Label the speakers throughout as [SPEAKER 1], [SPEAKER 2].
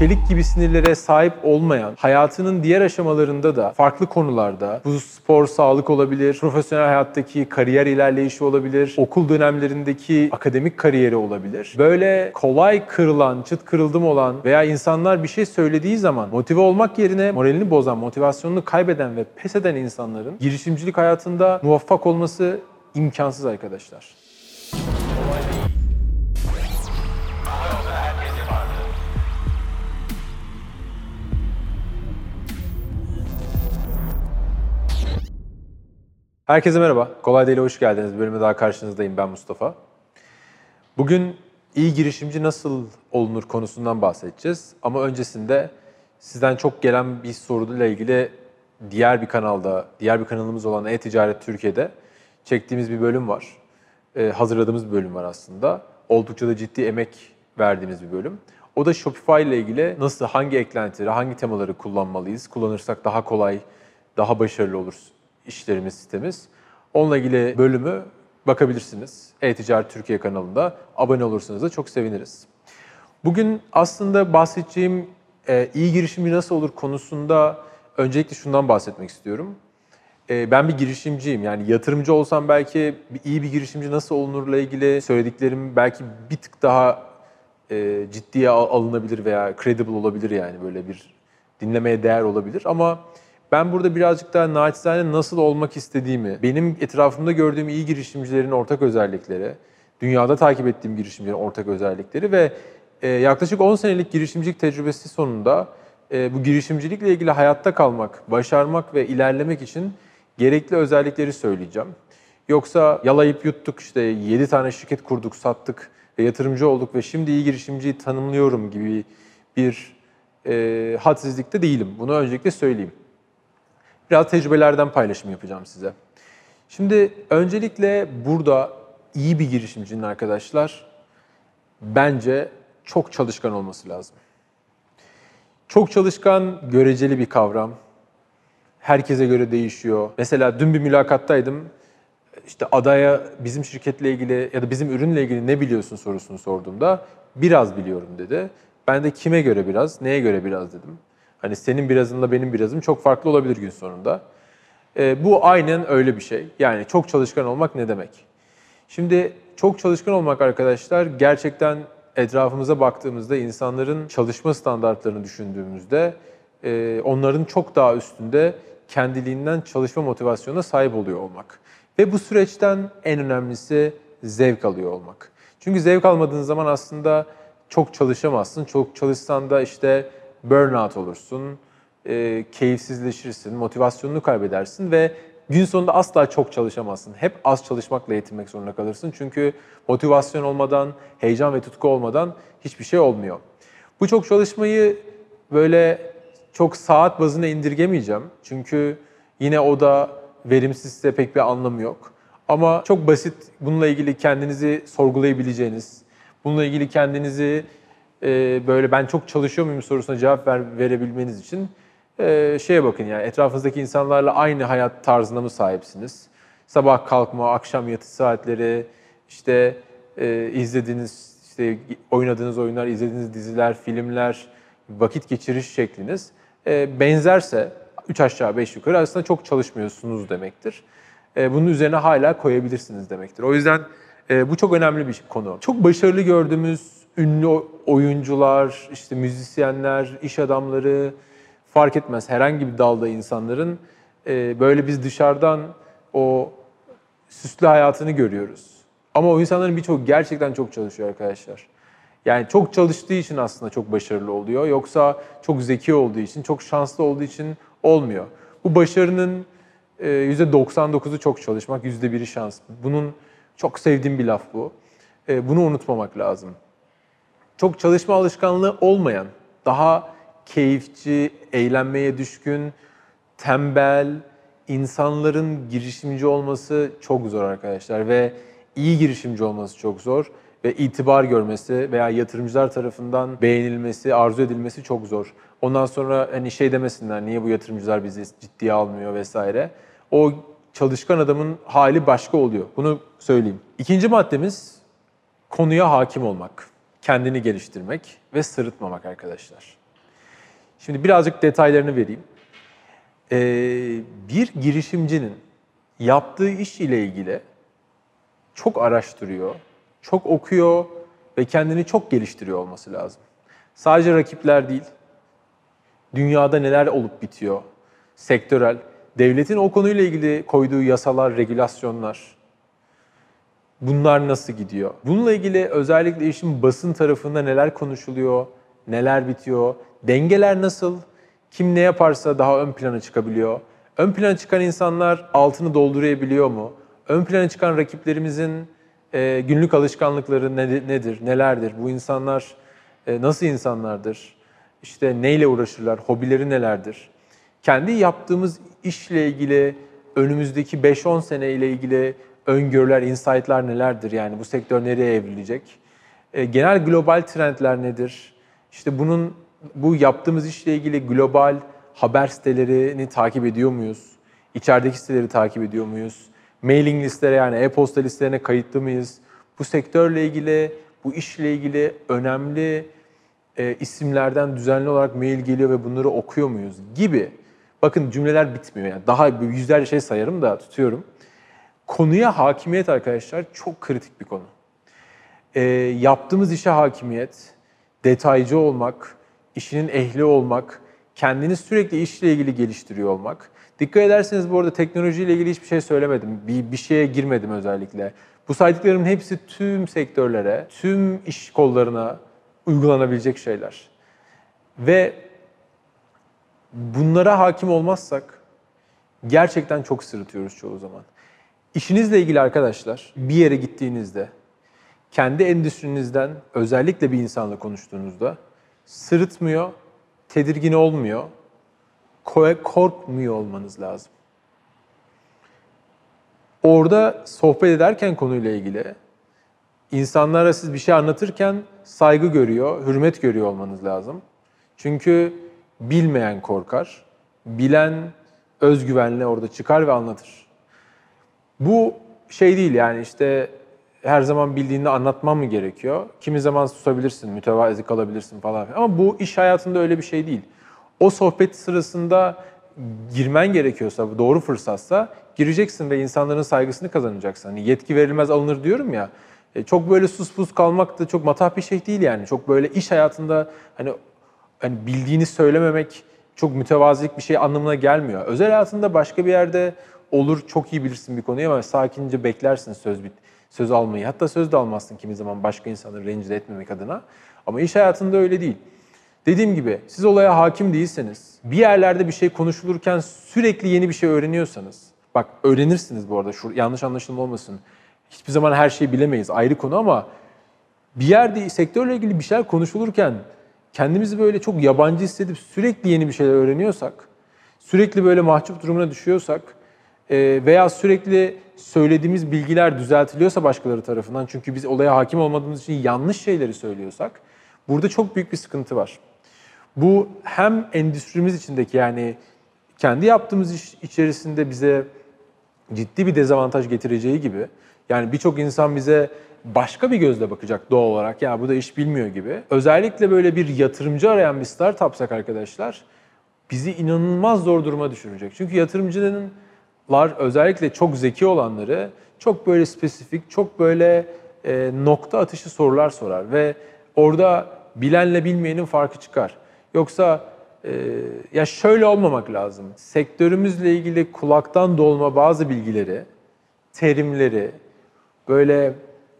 [SPEAKER 1] çelik gibi sinirlere sahip olmayan, hayatının diğer aşamalarında da farklı konularda, bu spor, sağlık olabilir, profesyonel hayattaki kariyer ilerleyişi olabilir, okul dönemlerindeki akademik kariyeri olabilir. Böyle kolay kırılan, çıt kırıldım olan veya insanlar bir şey söylediği zaman motive olmak yerine moralini bozan, motivasyonunu kaybeden ve pes eden insanların girişimcilik hayatında muvaffak olması imkansız arkadaşlar. Herkese merhaba. Kolay Değil'e hoş geldiniz. Bölüme daha karşınızdayım. Ben Mustafa. Bugün iyi girişimci nasıl olunur konusundan bahsedeceğiz. Ama öncesinde sizden çok gelen bir soruyla ilgili diğer bir kanalda, diğer bir kanalımız olan E-Ticaret Türkiye'de çektiğimiz bir bölüm var. Ee, hazırladığımız bir bölüm var aslında. Oldukça da ciddi emek verdiğimiz bir bölüm. O da Shopify ile ilgili nasıl, hangi eklentileri, hangi temaları kullanmalıyız? Kullanırsak daha kolay, daha başarılı olur işlerimiz, sitemiz. Onunla ilgili bölümü bakabilirsiniz. E-Ticaret Türkiye kanalında. Abone olursanız da çok seviniriz. Bugün aslında bahsedeceğim e, iyi girişimci nasıl olur konusunda öncelikle şundan bahsetmek istiyorum. E, ben bir girişimciyim. Yani yatırımcı olsam belki iyi bir girişimci nasıl olunurla ilgili söylediklerim belki bir tık daha e, ciddiye al- alınabilir veya credible olabilir yani böyle bir dinlemeye değer olabilir. Ama ben burada birazcık daha naçizane nasıl olmak istediğimi, benim etrafımda gördüğüm iyi girişimcilerin ortak özellikleri, dünyada takip ettiğim girişimcilerin ortak özellikleri ve e, yaklaşık 10 senelik girişimcilik tecrübesi sonunda e, bu girişimcilikle ilgili hayatta kalmak, başarmak ve ilerlemek için gerekli özellikleri söyleyeceğim. Yoksa yalayıp yuttuk işte 7 tane şirket kurduk, sattık ve yatırımcı olduk ve şimdi iyi girişimciyi tanımlıyorum gibi bir e, hadsizlikte değilim. Bunu öncelikle söyleyeyim. Biraz tecrübelerden paylaşım yapacağım size. Şimdi öncelikle burada iyi bir girişimcinin arkadaşlar bence çok çalışkan olması lazım. Çok çalışkan göreceli bir kavram. Herkese göre değişiyor. Mesela dün bir mülakattaydım. İşte adaya bizim şirketle ilgili ya da bizim ürünle ilgili ne biliyorsun sorusunu sorduğumda biraz biliyorum dedi. Ben de kime göre biraz, neye göre biraz dedim. Hani senin birazınla benim birazım çok farklı olabilir gün sonunda. Ee, bu aynen öyle bir şey. Yani çok çalışkan olmak ne demek? Şimdi çok çalışkan olmak arkadaşlar gerçekten etrafımıza baktığımızda insanların çalışma standartlarını düşündüğümüzde e, onların çok daha üstünde kendiliğinden çalışma motivasyonuna sahip oluyor olmak. Ve bu süreçten en önemlisi zevk alıyor olmak. Çünkü zevk almadığın zaman aslında çok çalışamazsın. Çok çalışsan da işte burnout olursun, e, keyifsizleşirsin, motivasyonunu kaybedersin ve gün sonunda asla çok çalışamazsın. Hep az çalışmakla yetinmek zorunda kalırsın. Çünkü motivasyon olmadan, heyecan ve tutku olmadan hiçbir şey olmuyor. Bu çok çalışmayı böyle çok saat bazına indirgemeyeceğim. Çünkü yine o da verimsizse pek bir anlamı yok. Ama çok basit bununla ilgili kendinizi sorgulayabileceğiniz, bununla ilgili kendinizi e, böyle ben çok çalışıyor muyum sorusuna cevap ver, verebilmeniz için e, şeye bakın yani etrafınızdaki insanlarla aynı hayat tarzına mı sahipsiniz? Sabah kalkma, akşam yatış saatleri, işte e, izlediğiniz, işte oynadığınız oyunlar, izlediğiniz diziler, filmler, vakit geçiriş şekliniz e, benzerse 3 aşağı 5 yukarı aslında çok çalışmıyorsunuz demektir. E, bunun üzerine hala koyabilirsiniz demektir. O yüzden e, bu çok önemli bir konu. Çok başarılı gördüğümüz ünlü oyuncular, işte müzisyenler, iş adamları fark etmez herhangi bir dalda insanların e, böyle biz dışarıdan o süslü hayatını görüyoruz. Ama o insanların birçoğu gerçekten çok çalışıyor arkadaşlar. Yani çok çalıştığı için aslında çok başarılı oluyor. Yoksa çok zeki olduğu için, çok şanslı olduğu için olmuyor. Bu başarının e, %99'u çok çalışmak, %1'i şans. Bunun çok sevdiğim bir laf bu. E, bunu unutmamak lazım. Çok çalışma alışkanlığı olmayan, daha keyifçi, eğlenmeye düşkün, tembel insanların girişimci olması çok zor arkadaşlar ve iyi girişimci olması çok zor ve itibar görmesi veya yatırımcılar tarafından beğenilmesi, arzu edilmesi çok zor. Ondan sonra hani şey demesinler niye bu yatırımcılar bizi ciddiye almıyor vesaire. O çalışkan adamın hali başka oluyor. Bunu söyleyeyim. İkinci maddemiz konuya hakim olmak, kendini geliştirmek ve sırıtmamak arkadaşlar. Şimdi birazcık detaylarını vereyim. Ee, bir girişimcinin yaptığı iş ile ilgili çok araştırıyor, çok okuyor ve kendini çok geliştiriyor olması lazım. Sadece rakipler değil, dünyada neler olup bitiyor, sektörel, devletin o konuyla ilgili koyduğu yasalar, regülasyonlar, bunlar nasıl gidiyor? Bununla ilgili özellikle işin basın tarafında neler konuşuluyor, neler bitiyor, dengeler nasıl, kim ne yaparsa daha ön plana çıkabiliyor. Ön plana çıkan insanlar altını doldurabiliyor mu? Ön plana çıkan rakiplerimizin e, günlük alışkanlıkları nedir, nedir, nelerdir? Bu insanlar e, nasıl insanlardır? İşte neyle uğraşırlar, hobileri nelerdir? Kendi yaptığımız işle ilgili önümüzdeki 5-10 sene ile ilgili öngörüler, insight'lar nelerdir? Yani bu sektör nereye evrilecek? E, genel global trendler nedir? İşte bunun bu yaptığımız işle ilgili global haber sitelerini takip ediyor muyuz? İçerideki siteleri takip ediyor muyuz? Mailing listelere yani e-posta listelerine kayıtlı mıyız? Bu sektörle ilgili, bu işle ilgili önemli e, isimlerden düzenli olarak mail geliyor ve bunları okuyor muyuz gibi. Bakın cümleler bitmiyor yani. Daha yüzlerce şey sayarım da tutuyorum. Konuya hakimiyet arkadaşlar çok kritik bir konu. E, yaptığımız işe hakimiyet, detaycı olmak, işinin ehli olmak, kendini sürekli işle ilgili geliştiriyor olmak. Dikkat ederseniz bu arada teknolojiyle ilgili hiçbir şey söylemedim. Bir, bir şeye girmedim özellikle. Bu saydıklarımın hepsi tüm sektörlere, tüm iş kollarına uygulanabilecek şeyler. Ve bunlara hakim olmazsak gerçekten çok sırıtıyoruz çoğu zaman. İşinizle ilgili arkadaşlar bir yere gittiğinizde kendi endüstrinizden özellikle bir insanla konuştuğunuzda sırıtmıyor, tedirgin olmuyor, korkmuyor olmanız lazım. Orada sohbet ederken konuyla ilgili insanlara siz bir şey anlatırken saygı görüyor, hürmet görüyor olmanız lazım. Çünkü bilmeyen korkar, bilen özgüvenle orada çıkar ve anlatır. Bu şey değil yani işte her zaman bildiğinde anlatmam mı gerekiyor? Kimi zaman susabilirsin, mütevazi kalabilirsin falan. Ama bu iş hayatında öyle bir şey değil. O sohbet sırasında girmen gerekiyorsa, doğru fırsatsa gireceksin ve insanların saygısını kazanacaksın. Hani yetki verilmez alınır diyorum ya. E, çok böyle sus pus kalmak da çok matah bir şey değil yani. Çok böyle iş hayatında hani hani bildiğini söylememek çok mütevazilik bir şey anlamına gelmiyor. Özel hayatında başka bir yerde olur çok iyi bilirsin bir konuyu ama sakince beklersin söz bit söz almayı. Hatta söz de almazsın kimi zaman başka insanları rencide etmemek adına. Ama iş hayatında öyle değil. Dediğim gibi siz olaya hakim değilseniz, bir yerlerde bir şey konuşulurken sürekli yeni bir şey öğreniyorsanız, bak öğrenirsiniz bu arada, şu, yanlış anlaşılma olmasın. Hiçbir zaman her şeyi bilemeyiz, ayrı konu ama bir yerde sektörle ilgili bir şeyler konuşulurken kendimizi böyle çok yabancı hissedip sürekli yeni bir şeyler öğreniyorsak, sürekli böyle mahcup durumuna düşüyorsak veya sürekli söylediğimiz bilgiler düzeltiliyorsa başkaları tarafından çünkü biz olaya hakim olmadığımız için yanlış şeyleri söylüyorsak burada çok büyük bir sıkıntı var. Bu hem endüstrimiz içindeki yani kendi yaptığımız iş içerisinde bize ciddi bir dezavantaj getireceği gibi yani birçok insan bize başka bir gözle bakacak doğal olarak. Ya bu da iş bilmiyor gibi. Özellikle böyle bir yatırımcı arayan bir startupsak arkadaşlar bizi inanılmaz zor duruma düşürecek. Çünkü yatırımcının özellikle çok zeki olanları çok böyle spesifik, çok böyle e, nokta atışı sorular sorar ve orada bilenle bilmeyenin farkı çıkar. Yoksa e, ya şöyle olmamak lazım. Sektörümüzle ilgili kulaktan dolma bazı bilgileri, terimleri böyle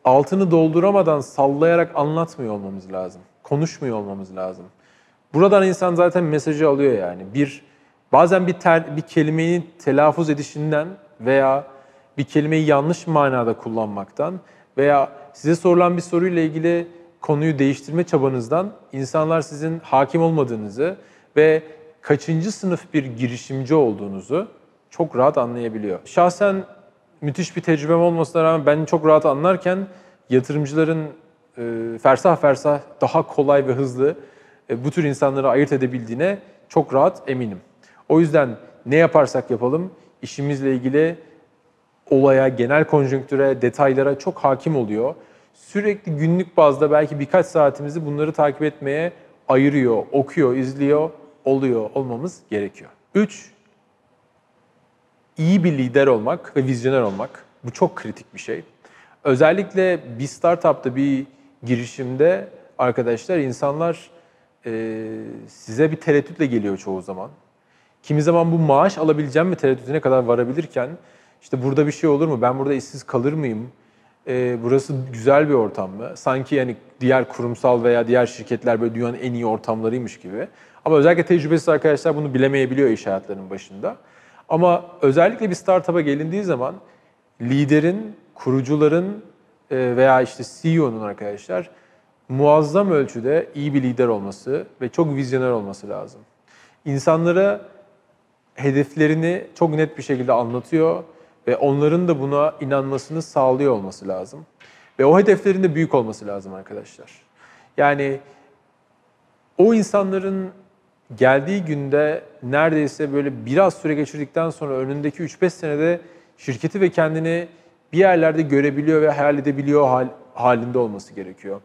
[SPEAKER 1] altını dolduramadan sallayarak anlatmıyor olmamız lazım. Konuşmuyor olmamız lazım. Buradan insan zaten mesajı alıyor yani. Bir Bazen bir, ter, bir kelimeyi telaffuz edişinden veya bir kelimeyi yanlış manada kullanmaktan veya size sorulan bir soruyla ilgili konuyu değiştirme çabanızdan insanlar sizin hakim olmadığınızı ve kaçıncı sınıf bir girişimci olduğunuzu çok rahat anlayabiliyor. Şahsen müthiş bir tecrübem olmasına rağmen ben çok rahat anlarken yatırımcıların e, fersah fersah daha kolay ve hızlı e, bu tür insanları ayırt edebildiğine çok rahat eminim. O yüzden ne yaparsak yapalım işimizle ilgili olaya, genel konjonktüre, detaylara çok hakim oluyor. Sürekli günlük bazda belki birkaç saatimizi bunları takip etmeye ayırıyor, okuyor, izliyor oluyor olmamız gerekiyor. 3 iyi bir lider olmak ve vizyoner olmak. Bu çok kritik bir şey. Özellikle bir startupta, bir girişimde arkadaşlar insanlar e, size bir tereddütle geliyor çoğu zaman. Kimi zaman bu maaş alabileceğim mi tereddütüne kadar varabilirken işte burada bir şey olur mu? Ben burada işsiz kalır mıyım? E, burası güzel bir ortam mı? Sanki yani diğer kurumsal veya diğer şirketler böyle dünyanın en iyi ortamlarıymış gibi. Ama özellikle tecrübesiz arkadaşlar bunu bilemeyebiliyor iş hayatlarının başında. Ama özellikle bir startup'a gelindiği zaman liderin, kurucuların e, veya işte CEO'nun arkadaşlar muazzam ölçüde iyi bir lider olması ve çok vizyoner olması lazım. İnsanlara hedeflerini çok net bir şekilde anlatıyor ve onların da buna inanmasını sağlıyor olması lazım. Ve o hedeflerin de büyük olması lazım arkadaşlar. Yani o insanların geldiği günde neredeyse böyle biraz süre geçirdikten sonra önündeki 3-5 senede şirketi ve kendini bir yerlerde görebiliyor ve hayal edebiliyor hal, halinde olması gerekiyor.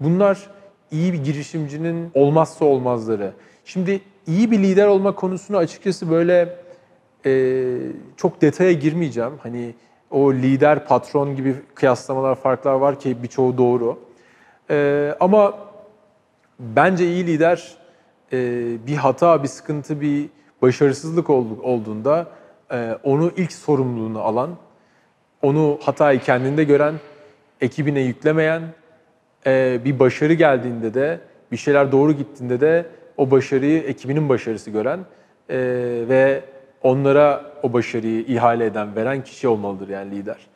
[SPEAKER 1] Bunlar iyi bir girişimcinin olmazsa olmazları. Şimdi iyi bir lider olma konusunu açıkçası böyle e, çok detaya girmeyeceğim. Hani o lider, patron gibi kıyaslamalar, farklar var ki birçoğu doğru. E, ama bence iyi lider e, bir hata, bir sıkıntı, bir başarısızlık olduğunda e, onu ilk sorumluluğunu alan, onu hatayı kendinde gören, ekibine yüklemeyen, e, bir başarı geldiğinde de, bir şeyler doğru gittiğinde de o başarıyı ekibinin başarısı gören e, ve onlara o başarıyı ihale eden, veren kişi olmalıdır yani lider.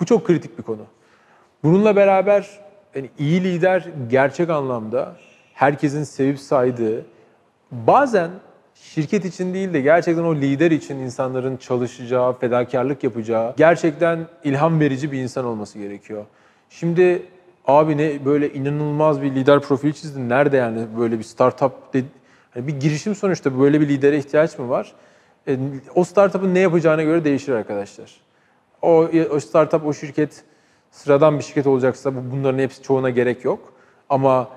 [SPEAKER 1] Bu çok kritik bir konu. Bununla beraber yani iyi lider gerçek anlamda herkesin sevip saydığı, bazen şirket için değil de gerçekten o lider için insanların çalışacağı, fedakarlık yapacağı, gerçekten ilham verici bir insan olması gerekiyor. Şimdi abi ne böyle inanılmaz bir lider profili çizdin. Nerede yani böyle bir startup dedi. Yani bir girişim sonuçta böyle bir lidere ihtiyaç mı var? E, o startup'ın ne yapacağına göre değişir arkadaşlar. O, o startup, o şirket sıradan bir şirket olacaksa bunların hepsi çoğuna gerek yok. Ama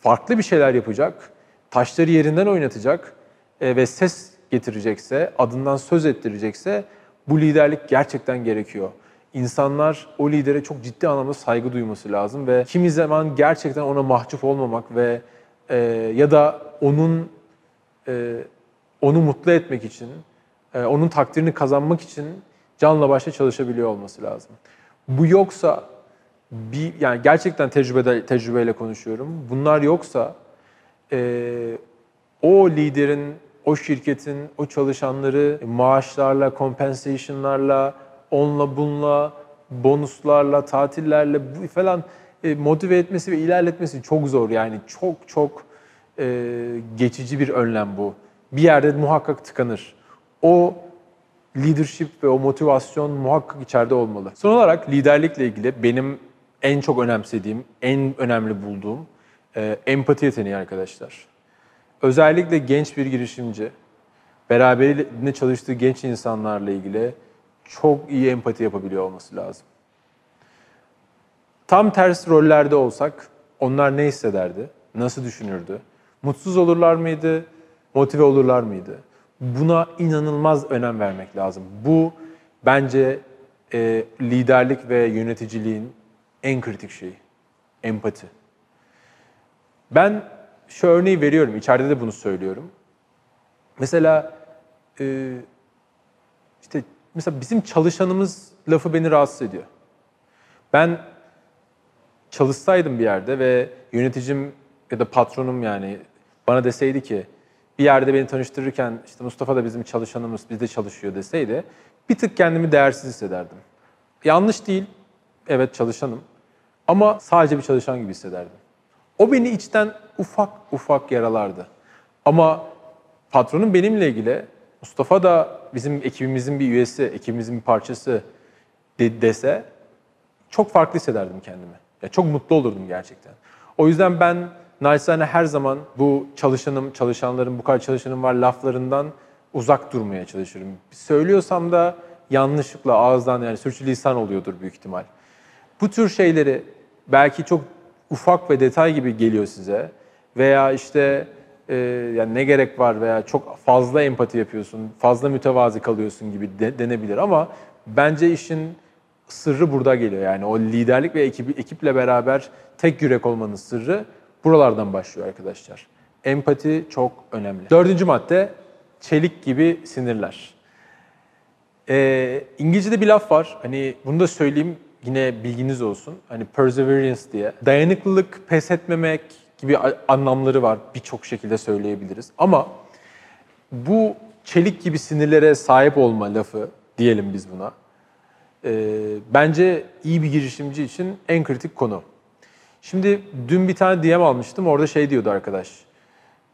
[SPEAKER 1] farklı bir şeyler yapacak, taşları yerinden oynatacak e, ve ses getirecekse, adından söz ettirecekse bu liderlik gerçekten gerekiyor. İnsanlar o lidere çok ciddi anlamda saygı duyması lazım ve kimi zaman gerçekten ona mahcup olmamak ve e, ya da onun e, onu mutlu etmek için, e, onun takdirini kazanmak için canla başla çalışabiliyor olması lazım. Bu yoksa bir yani gerçekten tecrübede tecrübeyle konuşuyorum. Bunlar yoksa e, o liderin, o şirketin, o çalışanları maaşlarla, compensation'larla, onla bunla, bonuslarla, tatillerle falan e, motive etmesi ve ilerletmesi çok zor. Yani çok çok e, geçici bir önlem bu. Bir yerde muhakkak tıkanır. O leadership ve o motivasyon muhakkak içeride olmalı. Son olarak liderlikle ilgili benim en çok önemsediğim, en önemli bulduğum e, empati yeteneği arkadaşlar. Özellikle genç bir girişimci, beraberinde çalıştığı genç insanlarla ilgili çok iyi empati yapabiliyor olması lazım. Tam ters rollerde olsak onlar ne hissederdi, nasıl düşünürdü, mutsuz olurlar mıydı, motive olurlar mıydı? Buna inanılmaz önem vermek lazım. Bu bence e, liderlik ve yöneticiliğin en kritik şeyi. Empati. Ben şu örneği veriyorum, içeride de bunu söylüyorum. Mesela e, işte mesela bizim çalışanımız lafı beni rahatsız ediyor. Ben çalışsaydım bir yerde ve yöneticim ya da patronum yani bana deseydi ki bir yerde beni tanıştırırken işte Mustafa da bizim çalışanımız bizde çalışıyor deseydi bir tık kendimi değersiz hissederdim. Yanlış değil. Evet çalışanım. Ama sadece bir çalışan gibi hissederdim. O beni içten ufak ufak yaralardı. Ama patronum benimle ilgili Mustafa da bizim ekibimizin bir üyesi, ekibimizin bir parçası de, dese çok farklı hissederdim kendimi. Ya çok mutlu olurdum gerçekten. O yüzden ben naçizane her zaman bu çalışanım, çalışanların bu kadar çalışanım var laflarından uzak durmaya çalışırım. Söylüyorsam da yanlışlıkla ağızdan yani sürçülisan oluyordur büyük ihtimal. Bu tür şeyleri belki çok ufak ve detay gibi geliyor size veya işte e, yani ne gerek var veya çok fazla empati yapıyorsun, fazla mütevazi kalıyorsun gibi de, denebilir ama bence işin sırrı burada geliyor. Yani o liderlik ve ekibi, ekiple beraber tek yürek olmanın sırrı buralardan başlıyor arkadaşlar. Empati çok önemli. Dördüncü madde çelik gibi sinirler. Ee, İngilizce'de bir laf var. Hani bunu da söyleyeyim yine bilginiz olsun. Hani perseverance diye. Dayanıklılık, pes etmemek gibi anlamları var. Birçok şekilde söyleyebiliriz. Ama bu çelik gibi sinirlere sahip olma lafı diyelim biz buna. Ee, bence iyi bir girişimci için en kritik konu. Şimdi dün bir tane DM almıştım. Orada şey diyordu arkadaş.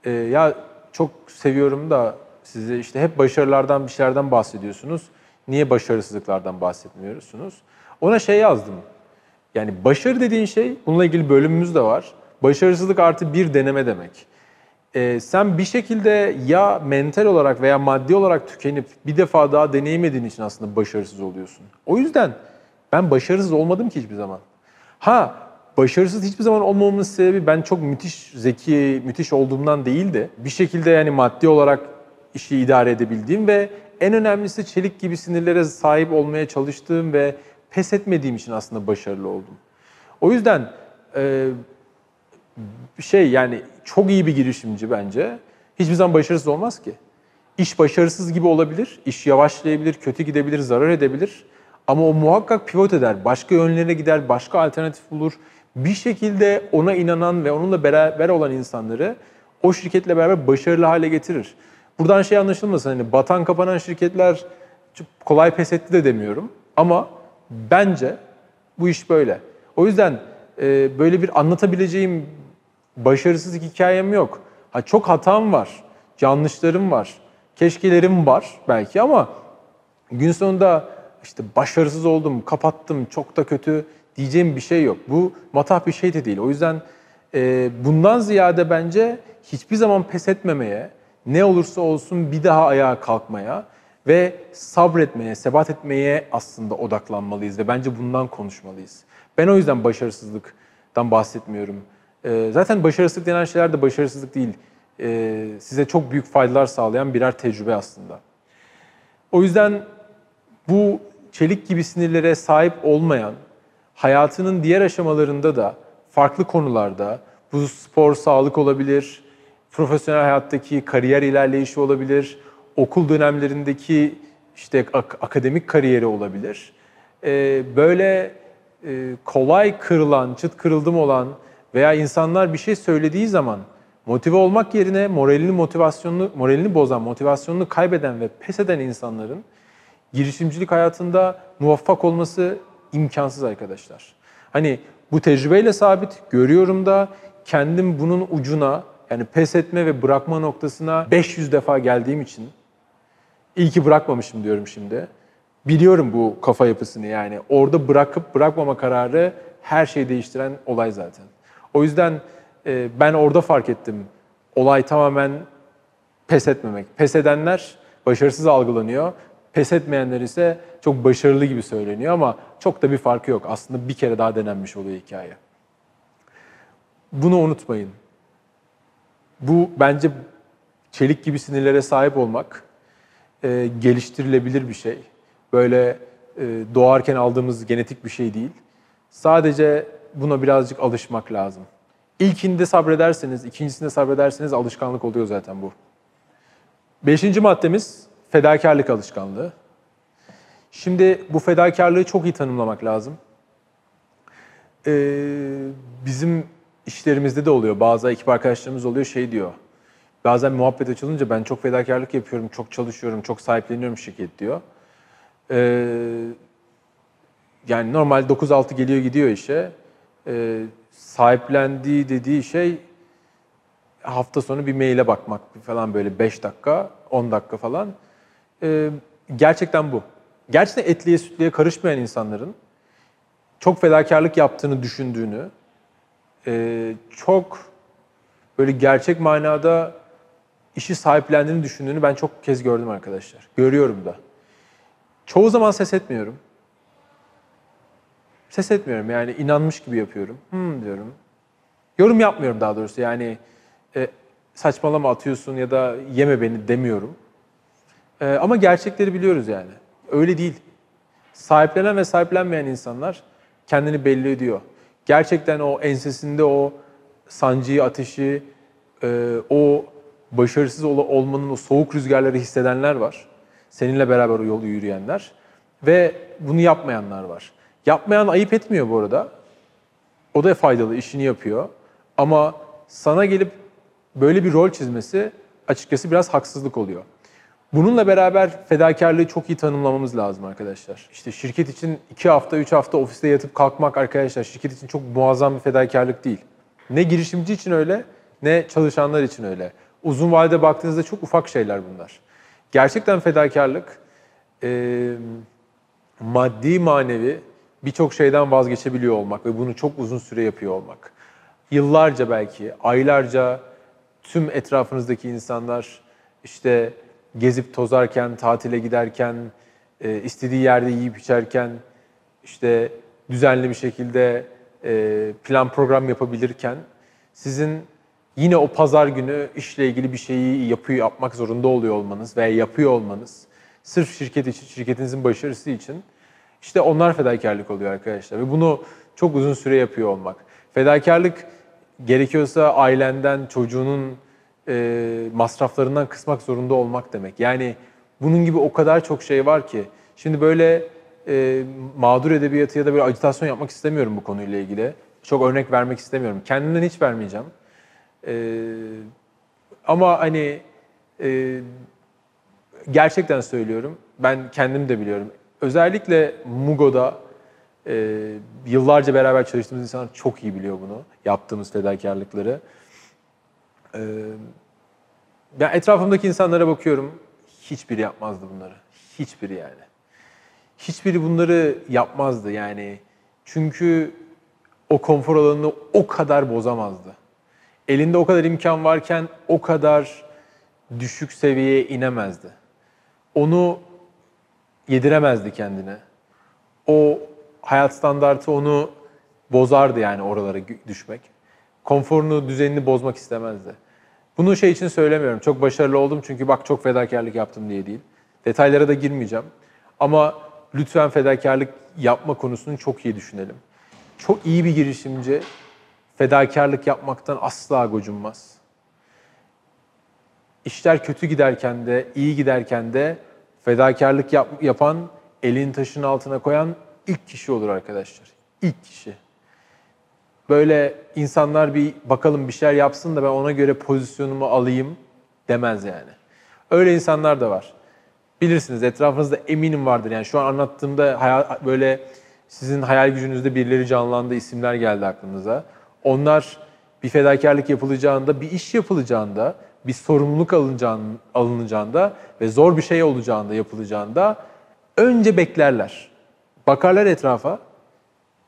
[SPEAKER 1] E, ya çok seviyorum da sizi işte hep başarılardan bir şeylerden bahsediyorsunuz. Niye başarısızlıklardan bahsetmiyorsunuz? Ona şey yazdım. Yani başarı dediğin şey, bununla ilgili bölümümüz de var. Başarısızlık artı bir deneme demek. Ee, sen bir şekilde ya mental olarak veya maddi olarak tükenip bir defa daha deneyemediğin için aslında başarısız oluyorsun. O yüzden ben başarısız olmadım ki hiçbir zaman. Ha başarısız hiçbir zaman olmamamın sebebi ben çok müthiş zeki, müthiş olduğumdan değildi. Bir şekilde yani maddi olarak işi idare edebildiğim ve en önemlisi çelik gibi sinirlere sahip olmaya çalıştığım ve pes etmediğim için aslında başarılı oldum. O yüzden e, şey yani çok iyi bir girişimci bence hiçbir zaman başarısız olmaz ki. İş başarısız gibi olabilir, iş yavaşlayabilir, kötü gidebilir, zarar edebilir. Ama o muhakkak pivot eder, başka yönlerine gider, başka alternatif bulur. Bir şekilde ona inanan ve onunla beraber olan insanları o şirketle beraber başarılı hale getirir. Buradan şey anlaşılmasın hani batan kapanan şirketler kolay pes etti de demiyorum. Ama bence bu iş böyle. O yüzden e, böyle bir anlatabileceğim başarısızlık hikayem yok. Ha, çok hatam var, yanlışlarım var, keşkelerim var belki ama gün sonunda işte başarısız oldum, kapattım, çok da kötü diyeceğim bir şey yok. Bu matah bir şey de değil. O yüzden e, bundan ziyade bence hiçbir zaman pes etmemeye, ne olursa olsun bir daha ayağa kalkmaya ve sabretmeye, sebat etmeye aslında odaklanmalıyız ve bence bundan konuşmalıyız. Ben o yüzden başarısızlıktan bahsetmiyorum. Ee, zaten başarısızlık denen şeyler de başarısızlık değil. Ee, size çok büyük faydalar sağlayan birer tecrübe aslında. O yüzden bu çelik gibi sinirlere sahip olmayan, hayatının diğer aşamalarında da farklı konularda, bu spor, sağlık olabilir, profesyonel hayattaki kariyer ilerleyişi olabilir, okul dönemlerindeki işte ak- akademik kariyeri olabilir. Ee, böyle e, kolay kırılan, çıt kırıldım olan veya insanlar bir şey söylediği zaman motive olmak yerine moralini motivasyonunu moralini bozan, motivasyonunu kaybeden ve pes eden insanların girişimcilik hayatında muvaffak olması imkansız arkadaşlar. Hani bu tecrübeyle sabit görüyorum da kendim bunun ucuna yani pes etme ve bırakma noktasına 500 defa geldiğim için iyi ki bırakmamışım diyorum şimdi. Biliyorum bu kafa yapısını yani. Orada bırakıp bırakmama kararı her şeyi değiştiren olay zaten. O yüzden e, ben orada fark ettim. Olay tamamen pes etmemek. Pes edenler başarısız algılanıyor. Pes etmeyenler ise çok başarılı gibi söyleniyor ama çok da bir farkı yok. Aslında bir kere daha denenmiş oluyor hikaye. Bunu unutmayın. Bu bence çelik gibi sinirlere sahip olmak e, geliştirilebilir bir şey. Böyle e, doğarken aldığımız genetik bir şey değil. Sadece buna birazcık alışmak lazım. İlkinde sabrederseniz, ikincisinde sabrederseniz alışkanlık oluyor zaten bu. Beşinci maddemiz fedakarlık alışkanlığı. Şimdi bu fedakarlığı çok iyi tanımlamak lazım. Ee, bizim işlerimizde de oluyor. Bazı ekip arkadaşlarımız oluyor şey diyor. Bazen muhabbet açılınca ben çok fedakarlık yapıyorum, çok çalışıyorum, çok sahipleniyorum şirket diyor. Ee, yani normal 9-6 geliyor gidiyor işe. Ee, sahiplendiği dediği şey hafta sonu bir maile bakmak falan böyle 5 dakika, 10 dakika falan. Ee, gerçekten bu. Gerçekten etliye sütliye karışmayan insanların çok fedakarlık yaptığını düşündüğünü, e, çok böyle gerçek manada işi sahiplendiğini düşündüğünü ben çok kez gördüm arkadaşlar. Görüyorum da. Çoğu zaman ses etmiyorum. Ses etmiyorum yani inanmış gibi yapıyorum. Hmm diyorum. Yorum yapmıyorum daha doğrusu yani. E, saçmalama atıyorsun ya da yeme beni demiyorum. Ee, ama gerçekleri biliyoruz yani. Öyle değil. Sahiplenen ve sahiplenmeyen insanlar kendini belli ediyor. Gerçekten o ensesinde o sancıyı, ateşi, e, o başarısız olmanın o soğuk rüzgarları hissedenler var. Seninle beraber o yolu yürüyenler. Ve bunu yapmayanlar var. Yapmayan ayıp etmiyor bu arada. O da faydalı, işini yapıyor. Ama sana gelip böyle bir rol çizmesi açıkçası biraz haksızlık oluyor. Bununla beraber fedakarlığı çok iyi tanımlamamız lazım arkadaşlar. İşte şirket için iki hafta, üç hafta ofiste yatıp kalkmak arkadaşlar şirket için çok muazzam bir fedakarlık değil. Ne girişimci için öyle, ne çalışanlar için öyle. Uzun vadede baktığınızda çok ufak şeyler bunlar. Gerçekten fedakarlık, e, maddi manevi birçok şeyden vazgeçebiliyor olmak ve bunu çok uzun süre yapıyor olmak. Yıllarca belki, aylarca tüm etrafınızdaki insanlar işte gezip tozarken, tatile giderken, e, istediği yerde yiyip içerken, işte düzenli bir şekilde e, plan program yapabilirken sizin yine o pazar günü işle ilgili bir şeyi yapıyor yapmak zorunda oluyor olmanız veya yapıyor olmanız sırf şirket için, şirketinizin başarısı için işte onlar fedakarlık oluyor arkadaşlar ve bunu çok uzun süre yapıyor olmak. Fedakarlık gerekiyorsa ailenden, çocuğunun e, masraflarından kısmak zorunda olmak demek. Yani bunun gibi o kadar çok şey var ki. Şimdi böyle e, mağdur edebiyatı ya da böyle acitasyon yapmak istemiyorum bu konuyla ilgili. Çok örnek vermek istemiyorum. Kendimden hiç vermeyeceğim. E, ama hani e, gerçekten söylüyorum. Ben kendim de biliyorum. Özellikle Mugo'da e, yıllarca beraber çalıştığımız insanlar çok iyi biliyor bunu. Yaptığımız fedakarlıkları. Ee, ben etrafımdaki insanlara bakıyorum. Hiçbiri yapmazdı bunları. Hiçbiri yani. Hiçbiri bunları yapmazdı yani. Çünkü o konfor alanını o kadar bozamazdı. Elinde o kadar imkan varken o kadar düşük seviyeye inemezdi. Onu yediremezdi kendine. O hayat standartı onu bozardı yani oralara düşmek. Konforunu, düzenini bozmak istemezdi. Bunu şey için söylemiyorum. Çok başarılı oldum çünkü bak çok fedakarlık yaptım diye değil. Detaylara da girmeyeceğim. Ama lütfen fedakarlık yapma konusunu çok iyi düşünelim. Çok iyi bir girişimci fedakarlık yapmaktan asla gocunmaz. İşler kötü giderken de, iyi giderken de fedakarlık yap, yapan, elin taşın altına koyan ilk kişi olur arkadaşlar. İlk kişi böyle insanlar bir bakalım bir şeyler yapsın da ben ona göre pozisyonumu alayım demez yani. Öyle insanlar da var. Bilirsiniz etrafınızda eminim vardır. Yani şu an anlattığımda hayal, böyle sizin hayal gücünüzde birileri canlandı, isimler geldi aklınıza. Onlar bir fedakarlık yapılacağında, bir iş yapılacağında, bir sorumluluk alınacağında, ve zor bir şey olacağında, yapılacağında önce beklerler. Bakarlar etrafa,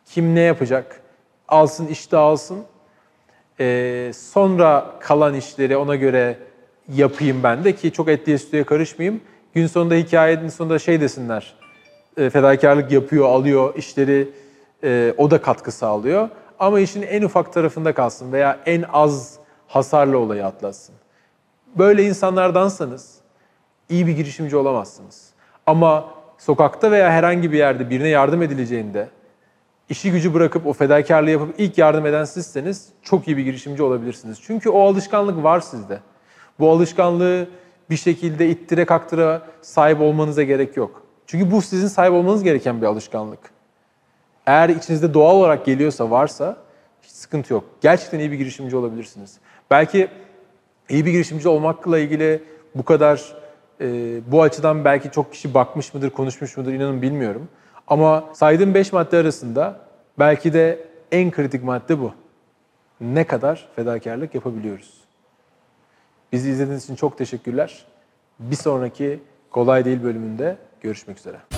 [SPEAKER 1] kim ne yapacak, alsın işte alsın. Ee, sonra kalan işleri ona göre yapayım ben de ki çok etliye sütüye karışmayayım. Gün sonunda hikayenin sonunda şey desinler. E, fedakarlık yapıyor, alıyor, işleri e, o da katkı sağlıyor. Ama işin en ufak tarafında kalsın veya en az hasarlı olayı atlatsın. Böyle insanlardansanız iyi bir girişimci olamazsınız. Ama sokakta veya herhangi bir yerde birine yardım edileceğinde işi gücü bırakıp o fedakarlığı yapıp ilk yardım eden sizseniz çok iyi bir girişimci olabilirsiniz. Çünkü o alışkanlık var sizde. Bu alışkanlığı bir şekilde ittire kaktıra sahip olmanıza gerek yok. Çünkü bu sizin sahip olmanız gereken bir alışkanlık. Eğer içinizde doğal olarak geliyorsa, varsa hiç sıkıntı yok. Gerçekten iyi bir girişimci olabilirsiniz. Belki iyi bir girişimci olmakla ilgili bu kadar, e, bu açıdan belki çok kişi bakmış mıdır, konuşmuş mudur inanın bilmiyorum. Ama saydığım 5 madde arasında belki de en kritik madde bu. Ne kadar fedakarlık yapabiliyoruz? Bizi izlediğiniz için çok teşekkürler. Bir sonraki Kolay Değil bölümünde görüşmek üzere.